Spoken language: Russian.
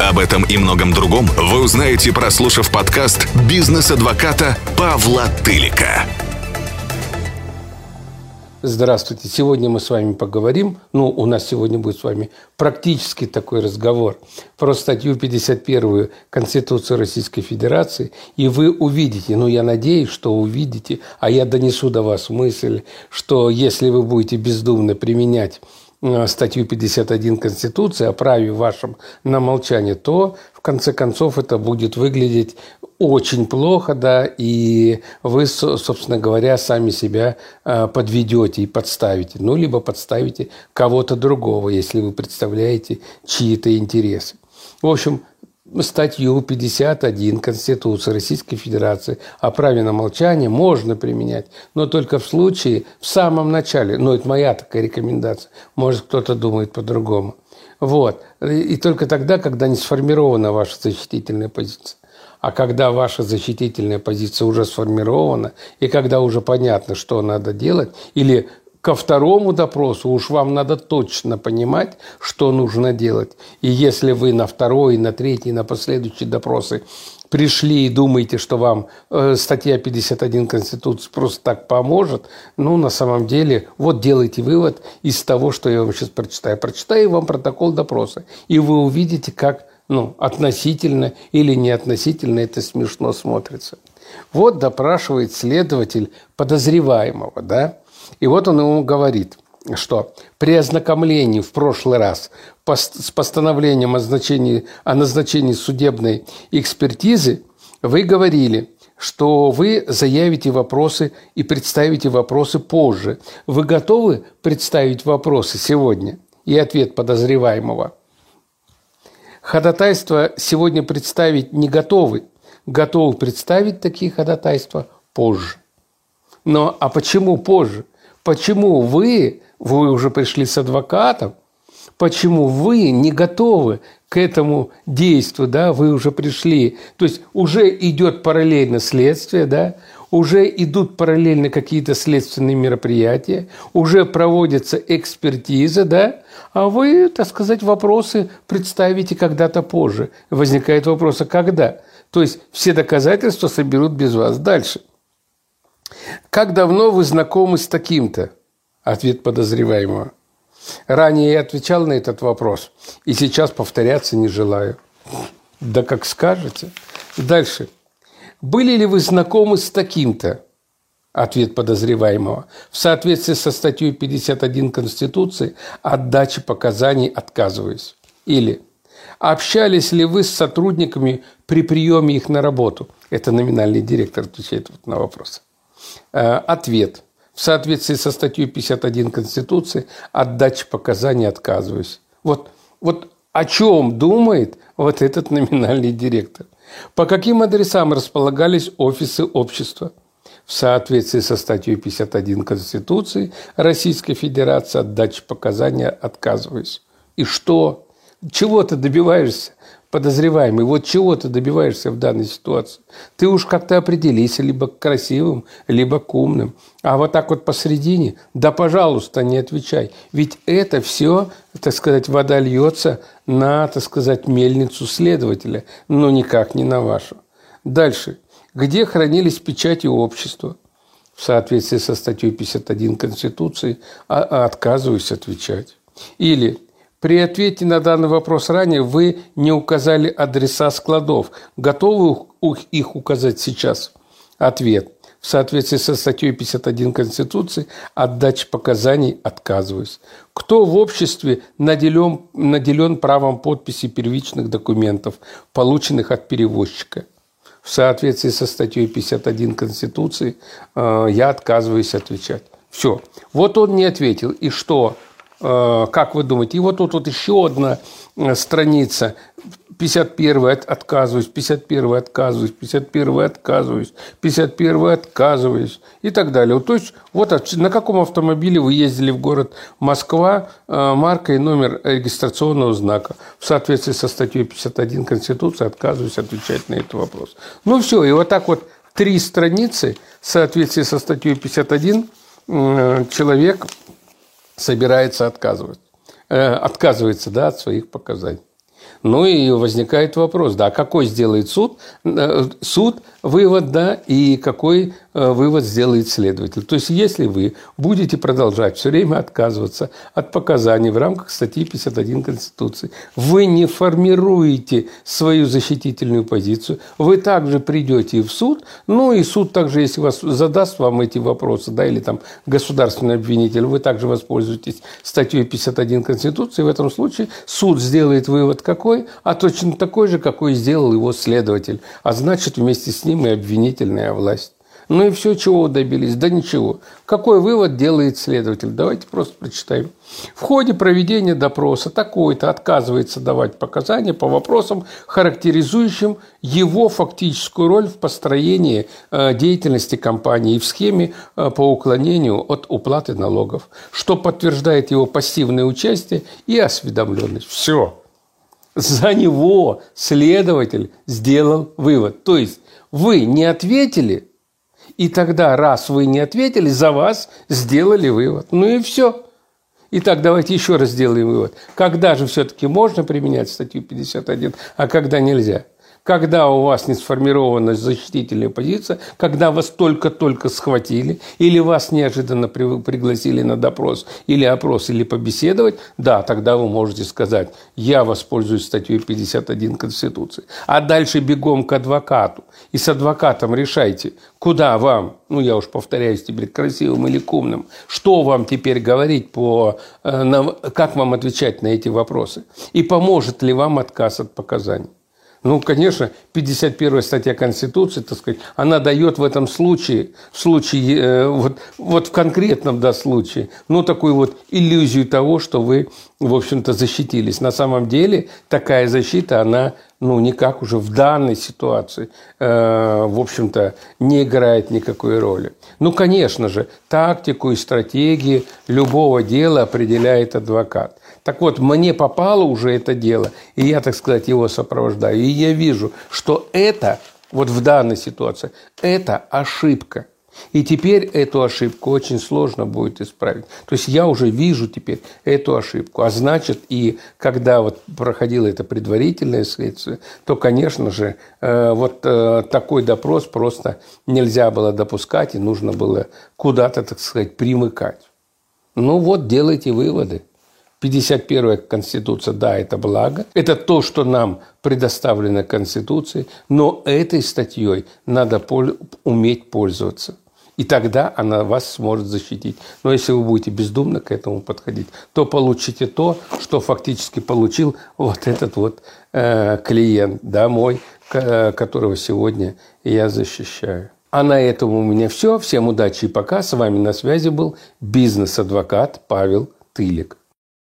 Об этом и многом другом вы узнаете, прослушав подкаст бизнес-адвоката Павла Тылика. Здравствуйте. Сегодня мы с вами поговорим, ну, у нас сегодня будет с вами практически такой разговор про статью 51 Конституции Российской Федерации, и вы увидите, ну, я надеюсь, что увидите, а я донесу до вас мысль, что если вы будете бездумно применять статью 51 Конституции о праве вашем на молчание, то в конце концов это будет выглядеть очень плохо, да, и вы, собственно говоря, сами себя э, подведете и подставите, ну, либо подставите кого-то другого, если вы представляете чьи-то интересы. В общем, статью 51 Конституции Российской Федерации о праве на молчание можно применять, но только в случае, в самом начале, ну, это моя такая рекомендация, может, кто-то думает по-другому. Вот. И только тогда, когда не сформирована ваша защитительная позиция. А когда ваша защитительная позиция уже сформирована, и когда уже понятно, что надо делать, или ко второму допросу уж вам надо точно понимать, что нужно делать. И если вы на второй, на третий, на последующие допросы пришли и думаете, что вам э, статья 51 Конституции просто так поможет, ну, на самом деле, вот делайте вывод из того, что я вам сейчас прочитаю. Прочитаю вам протокол допроса, и вы увидите, как ну, относительно или не относительно это смешно смотрится. Вот допрашивает следователь подозреваемого, да, и вот он ему говорит, что при ознакомлении в прошлый раз с постановлением о, значении, о назначении судебной экспертизы вы говорили, что вы заявите вопросы и представите вопросы позже. Вы готовы представить вопросы сегодня? И ответ подозреваемого. Ходатайство сегодня представить не готовы. Готовы представить такие ходатайства позже. Но а почему позже? Почему вы, вы уже пришли с адвокатом, почему вы не готовы к этому действию, да, вы уже пришли, то есть уже идет параллельно следствие, да, уже идут параллельно какие-то следственные мероприятия, уже проводится экспертиза, да, а вы, так сказать, вопросы представите когда-то позже. Возникает вопрос, а когда? То есть все доказательства соберут без вас. Дальше – «Как давно вы знакомы с таким-то?» Ответ подозреваемого. Ранее я отвечал на этот вопрос, и сейчас повторяться не желаю. Да как скажете. Дальше. Были ли вы знакомы с таким-то? Ответ подозреваемого. В соответствии со статьей 51 Конституции от дачи показаний отказываюсь. Или общались ли вы с сотрудниками при приеме их на работу? Это номинальный директор отвечает вот на вопрос. Э, ответ. В соответствии со статьей 51 Конституции от дачи показаний отказываюсь. Вот, вот о чем думает вот этот номинальный директор? По каким адресам располагались офисы общества? В соответствии со статьей 51 Конституции Российской Федерации от показания отказываюсь. И что? Чего ты добиваешься? Подозреваемый, вот чего ты добиваешься в данной ситуации? Ты уж как-то определись либо к красивым, либо к умным. А вот так вот посередине, да, пожалуйста, не отвечай. Ведь это все, так сказать, вода льется на, так сказать, мельницу следователя, но никак не на вашу. Дальше. Где хранились печати общества? В соответствии со статьей 51 Конституции а, а отказываюсь отвечать. Или при ответе на данный вопрос ранее вы не указали адреса складов. Готовы их указать сейчас? Ответ. В соответствии со статьей 51 Конституции от дачи показаний отказываюсь. Кто в обществе наделен, наделен правом подписи первичных документов, полученных от перевозчика? В соответствии со статьей 51 Конституции э, я отказываюсь отвечать. Все. Вот он не ответил. И что? Э, как вы думаете? И вот тут вот еще одна э, страница 51 отказываюсь, 51 отказываюсь, 51 отказываюсь, 51 отказываюсь и так далее. То есть вот на каком автомобиле вы ездили в город Москва, э, марка и номер регистрационного знака. В соответствии со статьей 51 Конституции отказываюсь отвечать на этот вопрос. Ну все, и вот так вот три страницы в соответствии со статьей 51 человек собирается отказывать. Э, отказывается да, от своих показаний. Ну и возникает вопрос, да, какой сделает суд? Э, суд вывод, да, и какой вывод сделает следователь. То есть, если вы будете продолжать все время отказываться от показаний в рамках статьи 51 Конституции, вы не формируете свою защитительную позицию, вы также придете в суд, ну и суд также, если вас задаст вам эти вопросы, да, или там государственный обвинитель, вы также воспользуетесь статьей 51 Конституции, в этом случае суд сделает вывод какой, а точно такой же, какой сделал его следователь. А значит, вместе с ним и обвинительная власть. Ну и все, чего добились? Да ничего. Какой вывод делает следователь? Давайте просто прочитаем. В ходе проведения допроса такой-то отказывается давать показания по вопросам, характеризующим его фактическую роль в построении э, деятельности компании и в схеме э, по уклонению от уплаты налогов, что подтверждает его пассивное участие и осведомленность. Все. За него следователь сделал вывод. То есть вы не ответили, и тогда, раз вы не ответили, за вас сделали вывод. Ну и все. Итак, давайте еще раз сделаем вывод. Когда же все-таки можно применять статью 51, а когда нельзя? Когда у вас не сформирована защитительная позиция, когда вас только-только схватили, или вас неожиданно пригласили на допрос или опрос, или побеседовать, да, тогда вы можете сказать, я воспользуюсь статьей 51 Конституции. А дальше бегом к адвокату. И с адвокатом решайте, куда вам, ну я уж повторяюсь теперь, красивым или умным, что вам теперь говорить, по, э, как вам отвечать на эти вопросы. И поможет ли вам отказ от показаний. Ну, конечно, 51 статья Конституции, так сказать, она дает в этом случае, в случае, э, вот, вот в конкретном да, случае, ну, такую вот иллюзию того, что вы, в общем-то, защитились. На самом деле такая защита, она, ну, никак уже в данной ситуации, э, в общем-то, не играет никакой роли. Ну, конечно же, тактику и стратегии любого дела определяет адвокат. Так вот, мне попало уже это дело, и я, так сказать, его сопровождаю. И я вижу, что это, вот в данной ситуации, это ошибка. И теперь эту ошибку очень сложно будет исправить. То есть я уже вижу теперь эту ошибку. А значит, и когда вот проходило это предварительное следствие, то, конечно же, э, вот э, такой допрос просто нельзя было допускать, и нужно было куда-то, так сказать, примыкать. Ну вот, делайте выводы. 51-я Конституция, да, это благо. Это то, что нам предоставлено Конституцией, но этой статьей надо пол- уметь пользоваться. И тогда она вас сможет защитить. Но если вы будете бездумно к этому подходить, то получите то, что фактически получил вот этот вот э, клиент, да, мой, к- которого сегодня я защищаю. А на этом у меня все. Всем удачи и пока. С вами на связи был бизнес-адвокат Павел Тылик.